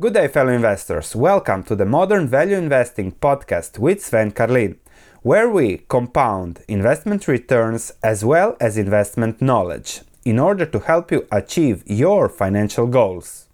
Good day, fellow investors. Welcome to the Modern Value Investing podcast with Sven Carlin, where we compound investment returns as well as investment knowledge in order to help you achieve your financial goals.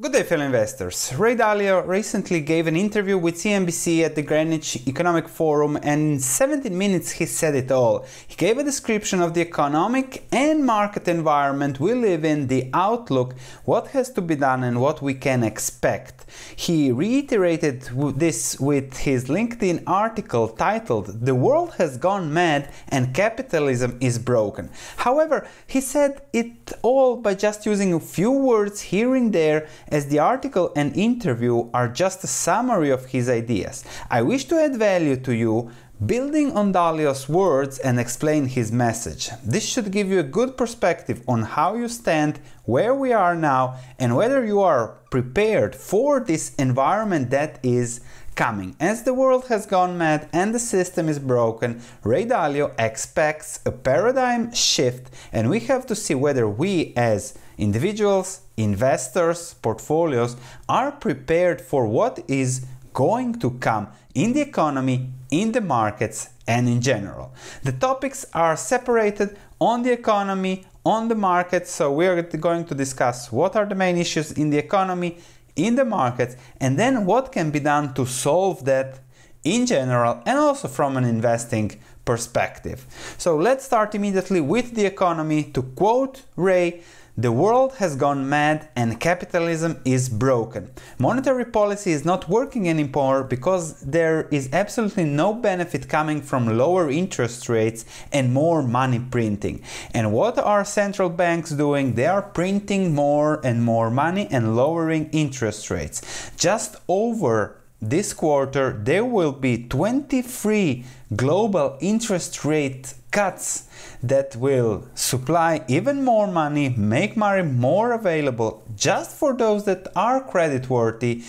Good day, fellow investors. Ray Dalio recently gave an interview with CNBC at the Greenwich Economic Forum, and in 17 minutes he said it all. He gave a description of the economic and market environment we live in, the outlook, what has to be done, and what we can expect. He reiterated this with his LinkedIn article titled The World Has Gone Mad and Capitalism is Broken. However, he said it all by just using a few words here and there as the article and interview are just a summary of his ideas. I wish to add value to you building on Dalio's words and explain his message. This should give you a good perspective on how you stand, where we are now, and whether you are prepared for this environment that is coming. As the world has gone mad and the system is broken, Ray Dalio expects a paradigm shift, and we have to see whether we as individuals, investors, portfolios are prepared for what is going to come in the economy, in the markets, and in general. The topics are separated on the economy, on the market, so we are going to discuss what are the main issues in the economy, in the markets, and then what can be done to solve that in general and also from an investing perspective. So let's start immediately with the economy. To quote Ray, the world has gone mad and capitalism is broken. Monetary policy is not working anymore because there is absolutely no benefit coming from lower interest rates and more money printing. And what are central banks doing? They are printing more and more money and lowering interest rates. Just over this quarter, there will be 23 global interest rate cuts that will supply even more money, make money more available just for those that are creditworthy.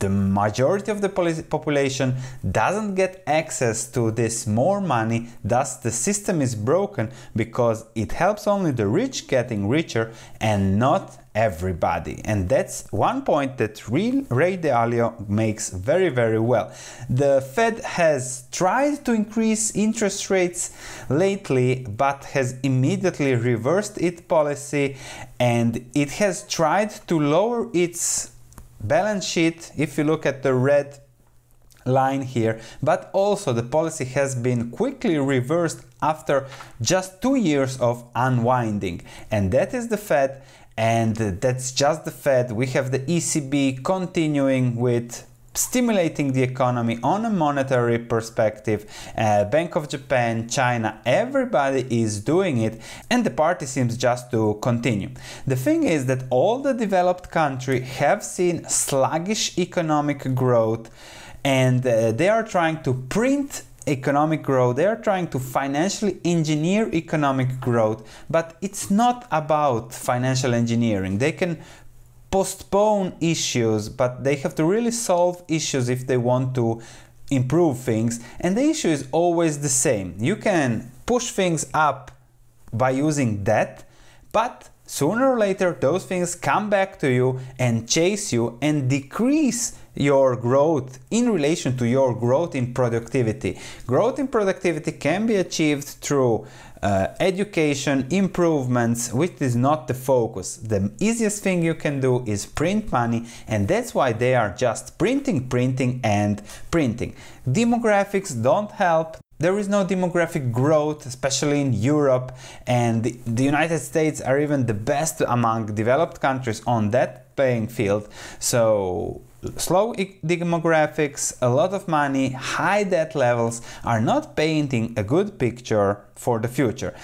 The majority of the population doesn't get access to this more money, thus, the system is broken because it helps only the rich getting richer and not everybody. And that's one point that Ray Dalio makes very, very well. The Fed has tried to increase interest rates lately, but has immediately reversed its policy and it has tried to lower its balance sheet. If you look at the red line here, but also the policy has been quickly reversed after just two years of unwinding, and that is the Fed and that's just the Fed. We have the ECB continuing with stimulating the economy on a monetary perspective. Uh, Bank of Japan, China, everybody is doing it, and the party seems just to continue. The thing is that all the developed countries have seen sluggish economic growth, and uh, they are trying to print economic growth. They are trying to financially engineer economic growth, but it's not about financial engineering. They can postpone issues, but they have to really solve issues if they want to improve things. And the issue is always the same. You can push things up by using debt, but sooner or later those things come back to you and chase you and decrease your growth in relation to your growth in productivity. Growth in productivity can be achieved through uh, education improvements, which is not the focus. The easiest thing you can do is print money, and that's why they are just printing, printing, and printing. Demographics don't help. There is no demographic growth, especially in Europe, and the, the United States are even the best among developed countries on that playing field. So slow demographics, a lot of money, high debt levels are not painting a good picture for the future.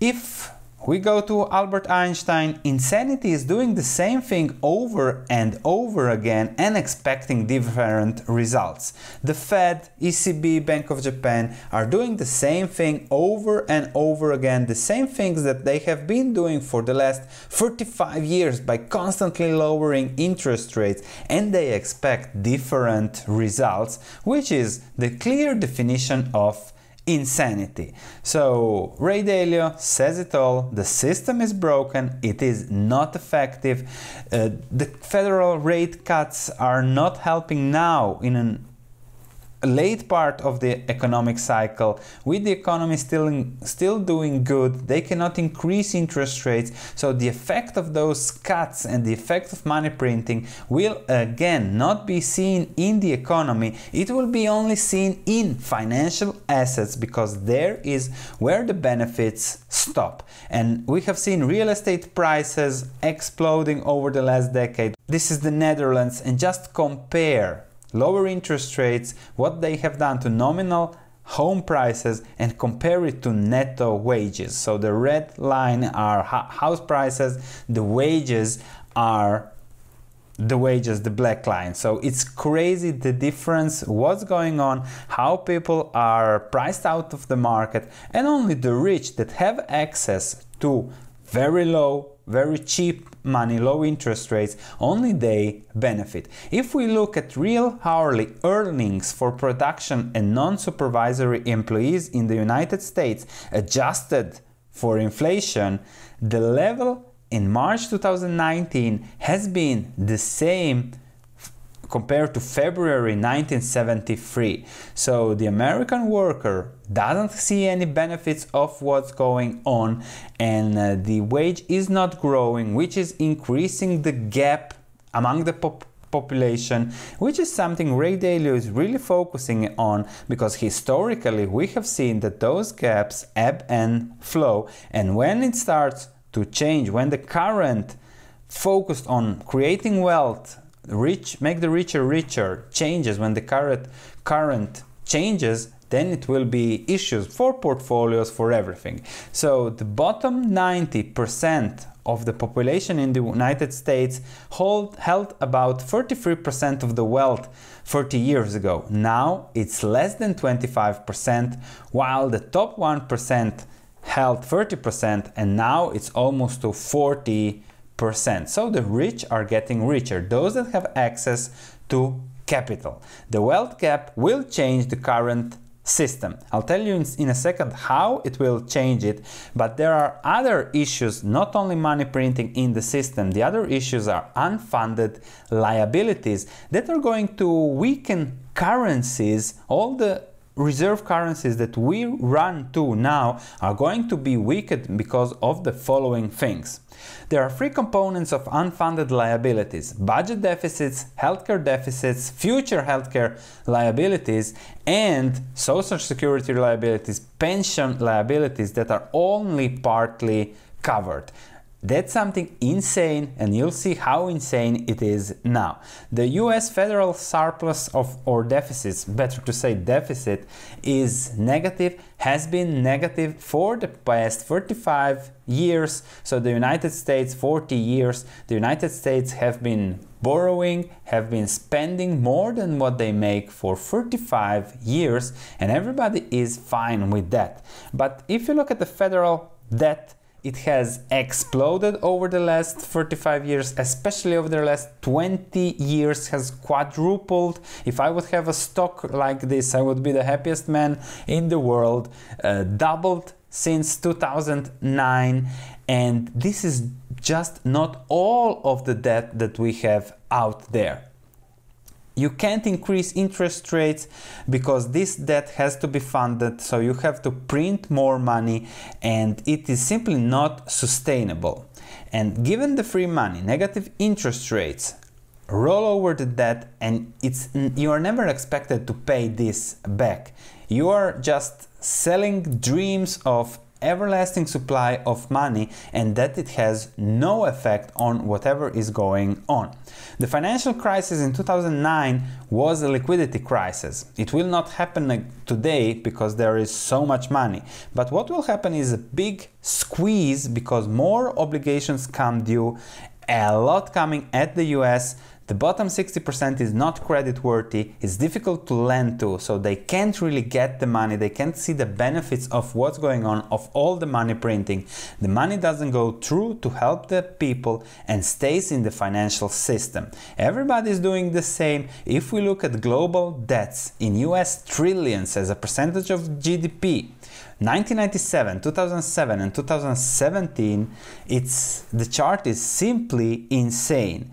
If we go to Albert Einstein. Insanity is doing the same thing over and over again and expecting different results. The Fed, ECB, Bank of Japan are doing the same thing over and over again, the same things that they have been doing for the last 35 years by constantly lowering interest rates, and they expect different results, which is the clear definition of insanity. So Ray Dalio says it all. The system is broken. It is not effective. Uh, the federal rate cuts are not helping now in an late part of the economic cycle. With the economy still still doing good they cannot increase interest rates. So the effect of those cuts and the effect of money printing will again not be seen in the economy. It will be only seen in financial assets because there is where the benefits stop. And we have seen real estate prices exploding over the last decade. This is the Netherlands. And just compare lower interest rates, what they have done to nominal home prices and compare it to netto wages. So the red line are house prices, the wages are the wages, the black line. So it's crazy the difference, what's going on, how people are priced out of the market, and only the rich that have access to very low very cheap money, low interest rates, only they benefit. If we look at real hourly earnings for production and non supervisory employees in the United States, adjusted for inflation, the level in March 2019 has been the same compared to February 1973. So the American worker doesn't see any benefits of what's going on and uh, the wage is not growing, which is increasing the gap among the pop- population, which is something Ray Dalio is really focusing on because historically we have seen that those gaps ebb and flow and when it starts to change, when the current focused on creating wealth rich make the richer richer changes when the current current changes then it will be issues for portfolios for everything so the bottom 90% of the population in the United States hold, held about 33% of the wealth 30 years ago. Now it's less than 25%, while the top 1% held 30%, and now it's almost to 40 percent. So the rich are getting richer, those that have access to capital. The wealth gap will change the current system. I'll tell you in, in, a second how it will change it, but there are other issues, not only money printing in the system, the other issues are unfunded liabilities that are going to weaken currencies, all the reserve currencies that we run to now are going to be weakened because of the following things. There are three components of unfunded liabilities budget deficits, healthcare deficits, future healthcare liabilities, and social security liabilities, pension liabilities that are only partly covered. That's something insane, and you'll see how insane it is now. The US federal surplus of or deficits, better to say deficit, is negative, has been negative for the past 35 years. So the United States 40 years, the United States have been borrowing, have been spending more than what they make for 35 years, and everybody is fine with that. But if you look at the federal debt it has exploded over the last 35 years especially over the last 20 years has quadrupled. If i would have a stock like this i would be the happiest man in the world. Uh, doubled since 2009 and this is just not all of the debt that we have out there you can't increase interest rates because this debt has to be funded, so you have to print more money, and it is simply not sustainable. And given the free money, negative interest rates, roll over the debt, and it's you are never expected to pay this back. You are just selling dreams of everlasting supply of money and that it has no effect on whatever is going on. The financial crisis in 2009 was a liquidity crisis. It will not happen today because there is so much money. But what will happen is a big squeeze because more obligations come due, a lot coming at the US the bottom 60% is not credit worthy, it's difficult to lend to, so they can't really get the money, they can't see the benefits of what's going on, of all the money printing. The money doesn't go through to help the people and stays in the financial system. Everybody's doing the same. If we look at global debts in US trillions as a percentage of GDP, 1997, 2007 and 2017, it's the chart is simply insane.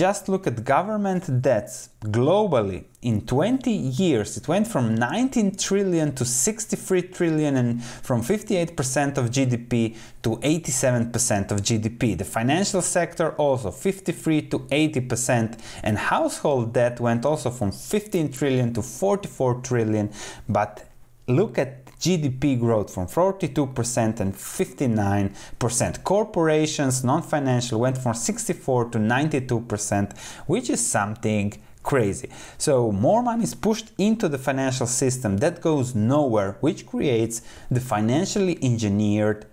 Just look at government debts globally. In 20 years, it went from 19 trillion to 63 trillion and from 58% of GDP to 87% of GDP. The financial sector also 53 to 80%, and household debt went also from 15 trillion to 44 trillion. But look at GDP growth from 42% and 59%. Corporations, non-financial, went from 64 to 92%, which is something crazy. So more money is pushed into the financial system that goes nowhere, which creates the financially engineered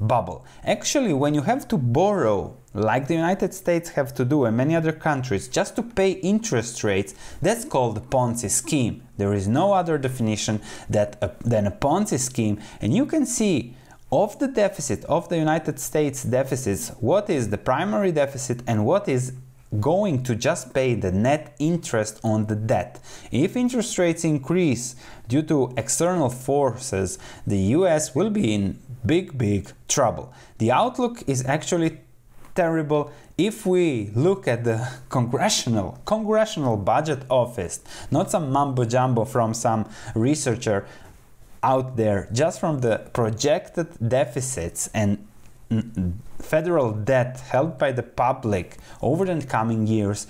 bubble. Actually, when you have to borrow like the United States have to do and many other countries just to pay interest rates, that's called a Ponzi scheme. There is no other definition that a, than a Ponzi scheme, and you can see of the deficit of the United States deficits, what is the primary deficit and what is going to just pay the net interest on the debt. If interest rates increase due to external forces, the US will be in big, big trouble. The outlook is actually terrible. If we look at the congressional congressional budget office not some mumbo jumbo from some researcher out there just from the projected deficits and federal debt held by the public over the coming years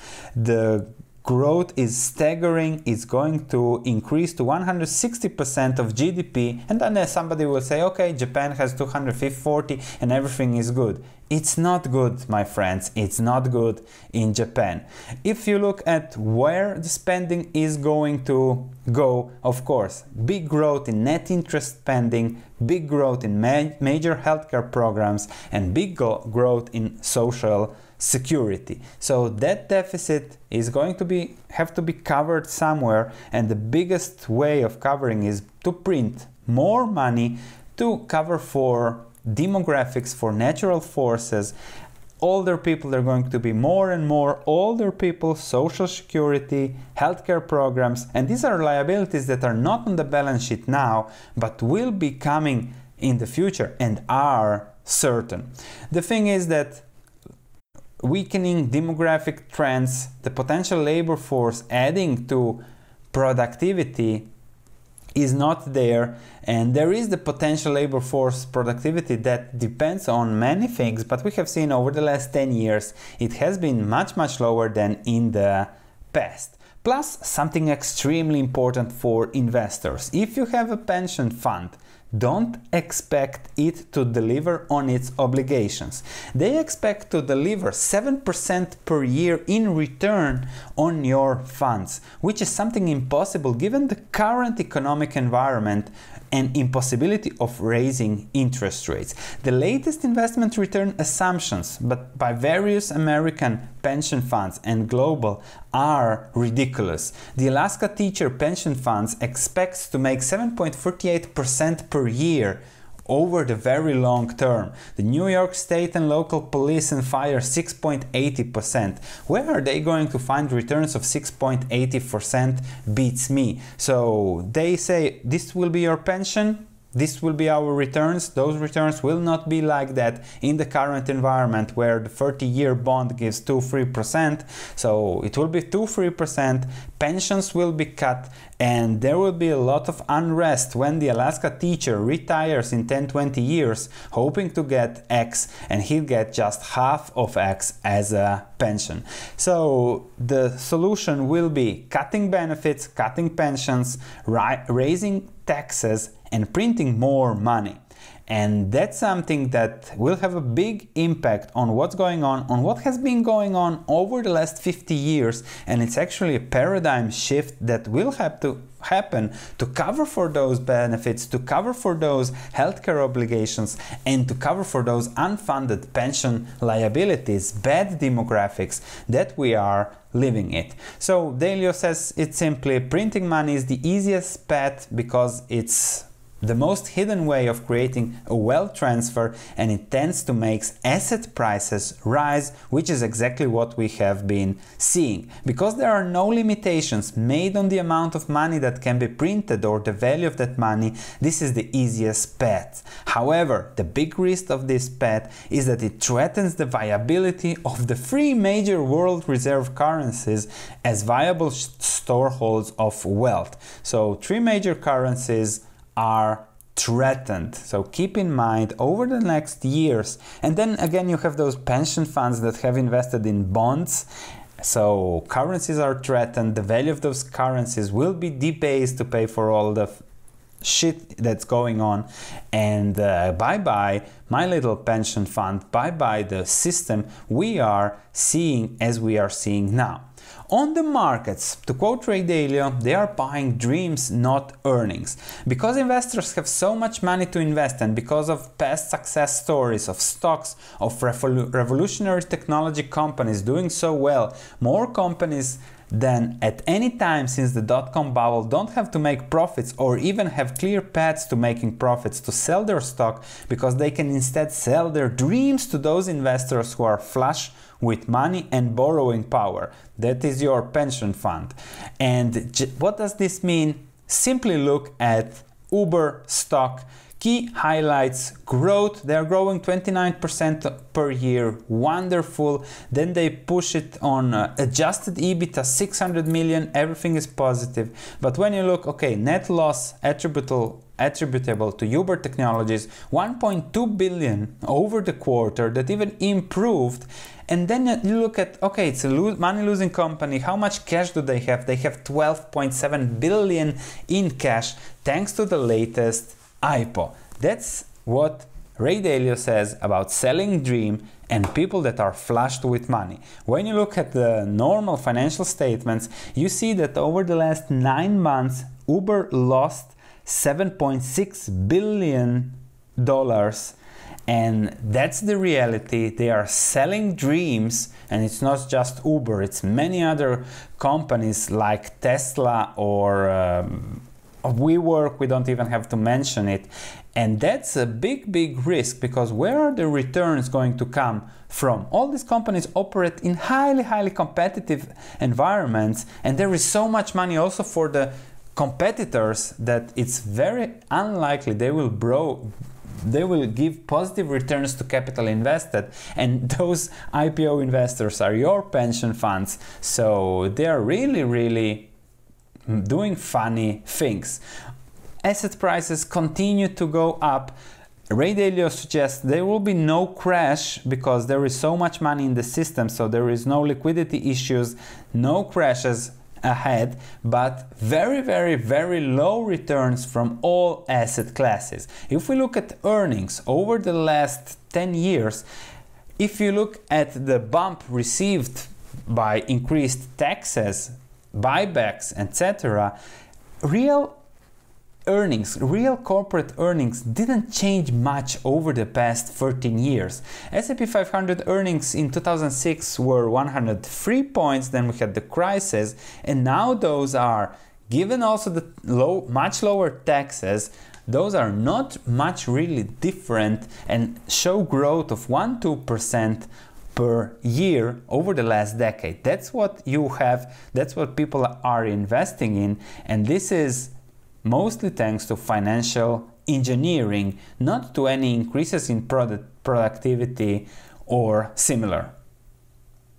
the growth is staggering. It's going to increase to 160% of gdp and then uh, somebody will say okay japan has 240 and everything is good it's not good, my friends. It's not good in Japan. If you look at where the spending is going to go, of course, big growth in net interest spending, big growth in ma- major healthcare programs, and big growth in social security. So that deficit is going to be have to be covered somewhere, and the biggest way of covering is to print more money to cover for demographics, for natural forces, older people are going to be more and more older people, social security, healthcare programs, and these are liabilities that are not on the balance sheet now, but will be coming in the future and are certain. The thing is that weakening demographic trends, the potential labor force adding to productivity is not there and there is the potential labor force productivity that depends on many things but we have seen over the last 10 years it has been much much lower than in the past plus something extremely important for investors if you have a pension fund don't expect it to deliver on its obligations. They expect to deliver 7% per year in return on your funds, which is something impossible given the current economic environment and impossibility of raising interest rates. The latest investment return assumptions, but by various American pension funds and global, are ridiculous. The Alaska Teacher Pension Funds expects to make 7.48% per year over the very long term. The New York State and local police and fire 6.80%. Where are they going to find returns of 6.80% beats me. So they say this will be your pension, this will be our returns. Those returns will not be like that in the current environment where the 30 year bond gives 2 3%. So it will be 2 3%. Pensions will be cut, and there will be a lot of unrest when the Alaska teacher retires in 10 20 years, hoping to get X, and he'll get just half of X as a pension. So the solution will be cutting benefits, cutting pensions, ri- raising taxes, and printing more money. And that's something that will have a big impact on what's going on, on what has been going on over the last 50 years. And it's actually a paradigm shift that will have to happen to cover for those benefits, to cover for those healthcare obligations, and to cover for those unfunded pension liabilities, bad demographics that we are living it. So Dalio says it's simply printing money is the easiest path because it's the most hidden way of creating a wealth transfer and it tends to make asset prices rise which is exactly what we have been seeing. Because there are no limitations made on the amount of money that can be printed or the value of that money this is the easiest path. However the big risk of this path is that it threatens the viability of the three major world reserve currencies as viable storeholds of wealth. So three major currencies are threatened. So keep in mind over the next years, and then again, you have those pension funds that have invested in bonds. So currencies are threatened. The value of those currencies will be debased to pay for all the shit that's going on. And uh, bye bye, my little pension fund, bye bye, the system we are seeing as we are seeing now. On the markets, to quote Ray Dalio, they are buying dreams, not earnings. Because investors have so much money to invest and because of past success stories of stocks of revolutionary technology companies doing so well, more companies than at any time since the dot-com bubble don't have to make profits or even have clear paths to making profits to sell their stock because they can instead sell their dreams to those investors who are flush with money and borrowing power. That is your pension fund. And what does this mean? Simply look at Uber stock. Key highlights growth, they are growing 29% per year, wonderful. Then they push it on uh, adjusted EBITDA 600 million, everything is positive. But when you look, okay, net loss attributable attributable to Uber Technologies 1.2 billion over the quarter that even improved and then you look at okay it's a lo- money losing company how much cash do they have they have 12.7 billion in cash thanks to the latest ipo that's what ray dalio says about selling dream and people that are flushed with money. When you look at the normal financial statements, you see that over the last nine months, Uber lost 7.6 billion dollars and that's the reality they are selling dreams and it's not just uber it's many other companies like tesla or um, WeWork, we don't even have to mention it. And that's a big, big risk because where are the returns going to come from? All these companies operate in highly, highly competitive environments, and there is so much money also for the competitors that it's very unlikely they will grow they will give positive returns to capital invested and those IPO investors are your pension funds so they are really really doing funny things asset prices continue to go up Ray Dalio suggests there will be no crash because there is so much money in the system, so there is no liquidity issues, no crashes ahead, but very, very, very low returns from all asset classes. If we look at earnings over the last 10 years, if you look at the bump received by increased taxes, buybacks, etc., real earnings, real corporate earnings didn't change much over the past 13 years. S&P 500 earnings in 2006 were 103 points, then we had the crisis, and now those are given also the low much lower taxes, those are not much really different and show growth of 1-2% per year over the last decade. That's what you have, that's what people are investing in, and this is mostly thanks to financial engineering, not to any increases in product productivity or similar.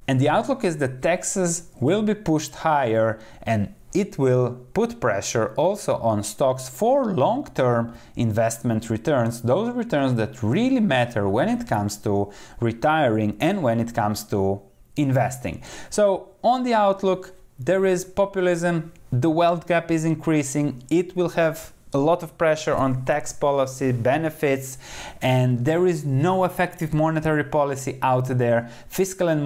And the outlook is that taxes will be pushed higher and it will put pressure also on stocks for long term investment returns, those returns that really matter when it comes to retiring and when it comes to investing. So, on the outlook, there is populism, the wealth gap is increasing, it will have a lot of pressure on tax policy benefits, and there is no effective monetary policy out there. Fiscal and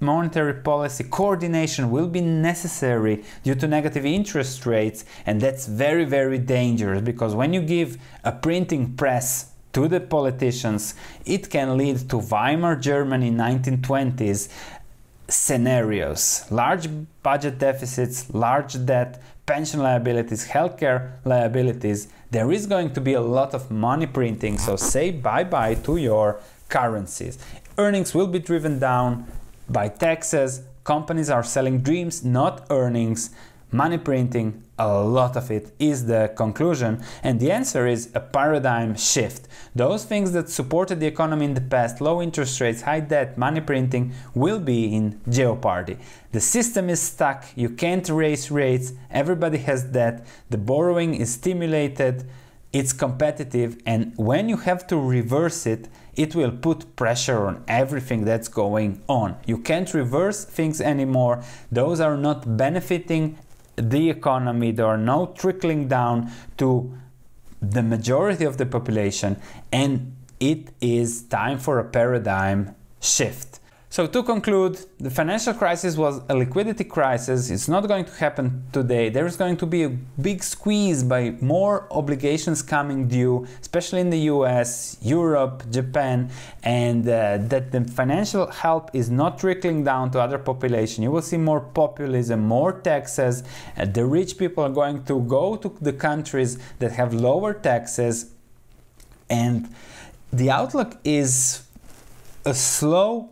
monetary policy coordination will be necessary due to negative interest rates, and that's very, very dangerous because when you give a printing press to the politicians, it can lead to Weimar Germany 1920s scenarios large budget deficits, large debt, pension liabilities, healthcare liabilities. There is going to be a lot of money printing, so say bye bye to your currencies. Earnings will be driven down by taxes. Companies are selling dreams, not earnings money printing, a lot of it is the conclusion, and the answer is a paradigm shift. Those things that supported the economy in the past, low interest rates, high debt, money printing, will be in jeopardy. The system is stuck, you can't raise rates, everybody has debt, the borrowing is stimulated, it's competitive, and when you have to reverse it, it will put pressure on everything that's going on. You can't reverse things anymore, those are not benefiting the economy, there are no trickling down to the majority of the population, and it is time for a paradigm shift. So, to conclude, the financial crisis was a liquidity crisis. It's not going to happen today. There is going to be a big squeeze by more obligations coming due, especially in the US, Europe, Japan, and uh, that the financial help is not trickling down to other population. You will see more populism, more taxes. Uh, the rich people are going to go to the countries that have lower taxes, and the outlook is a slow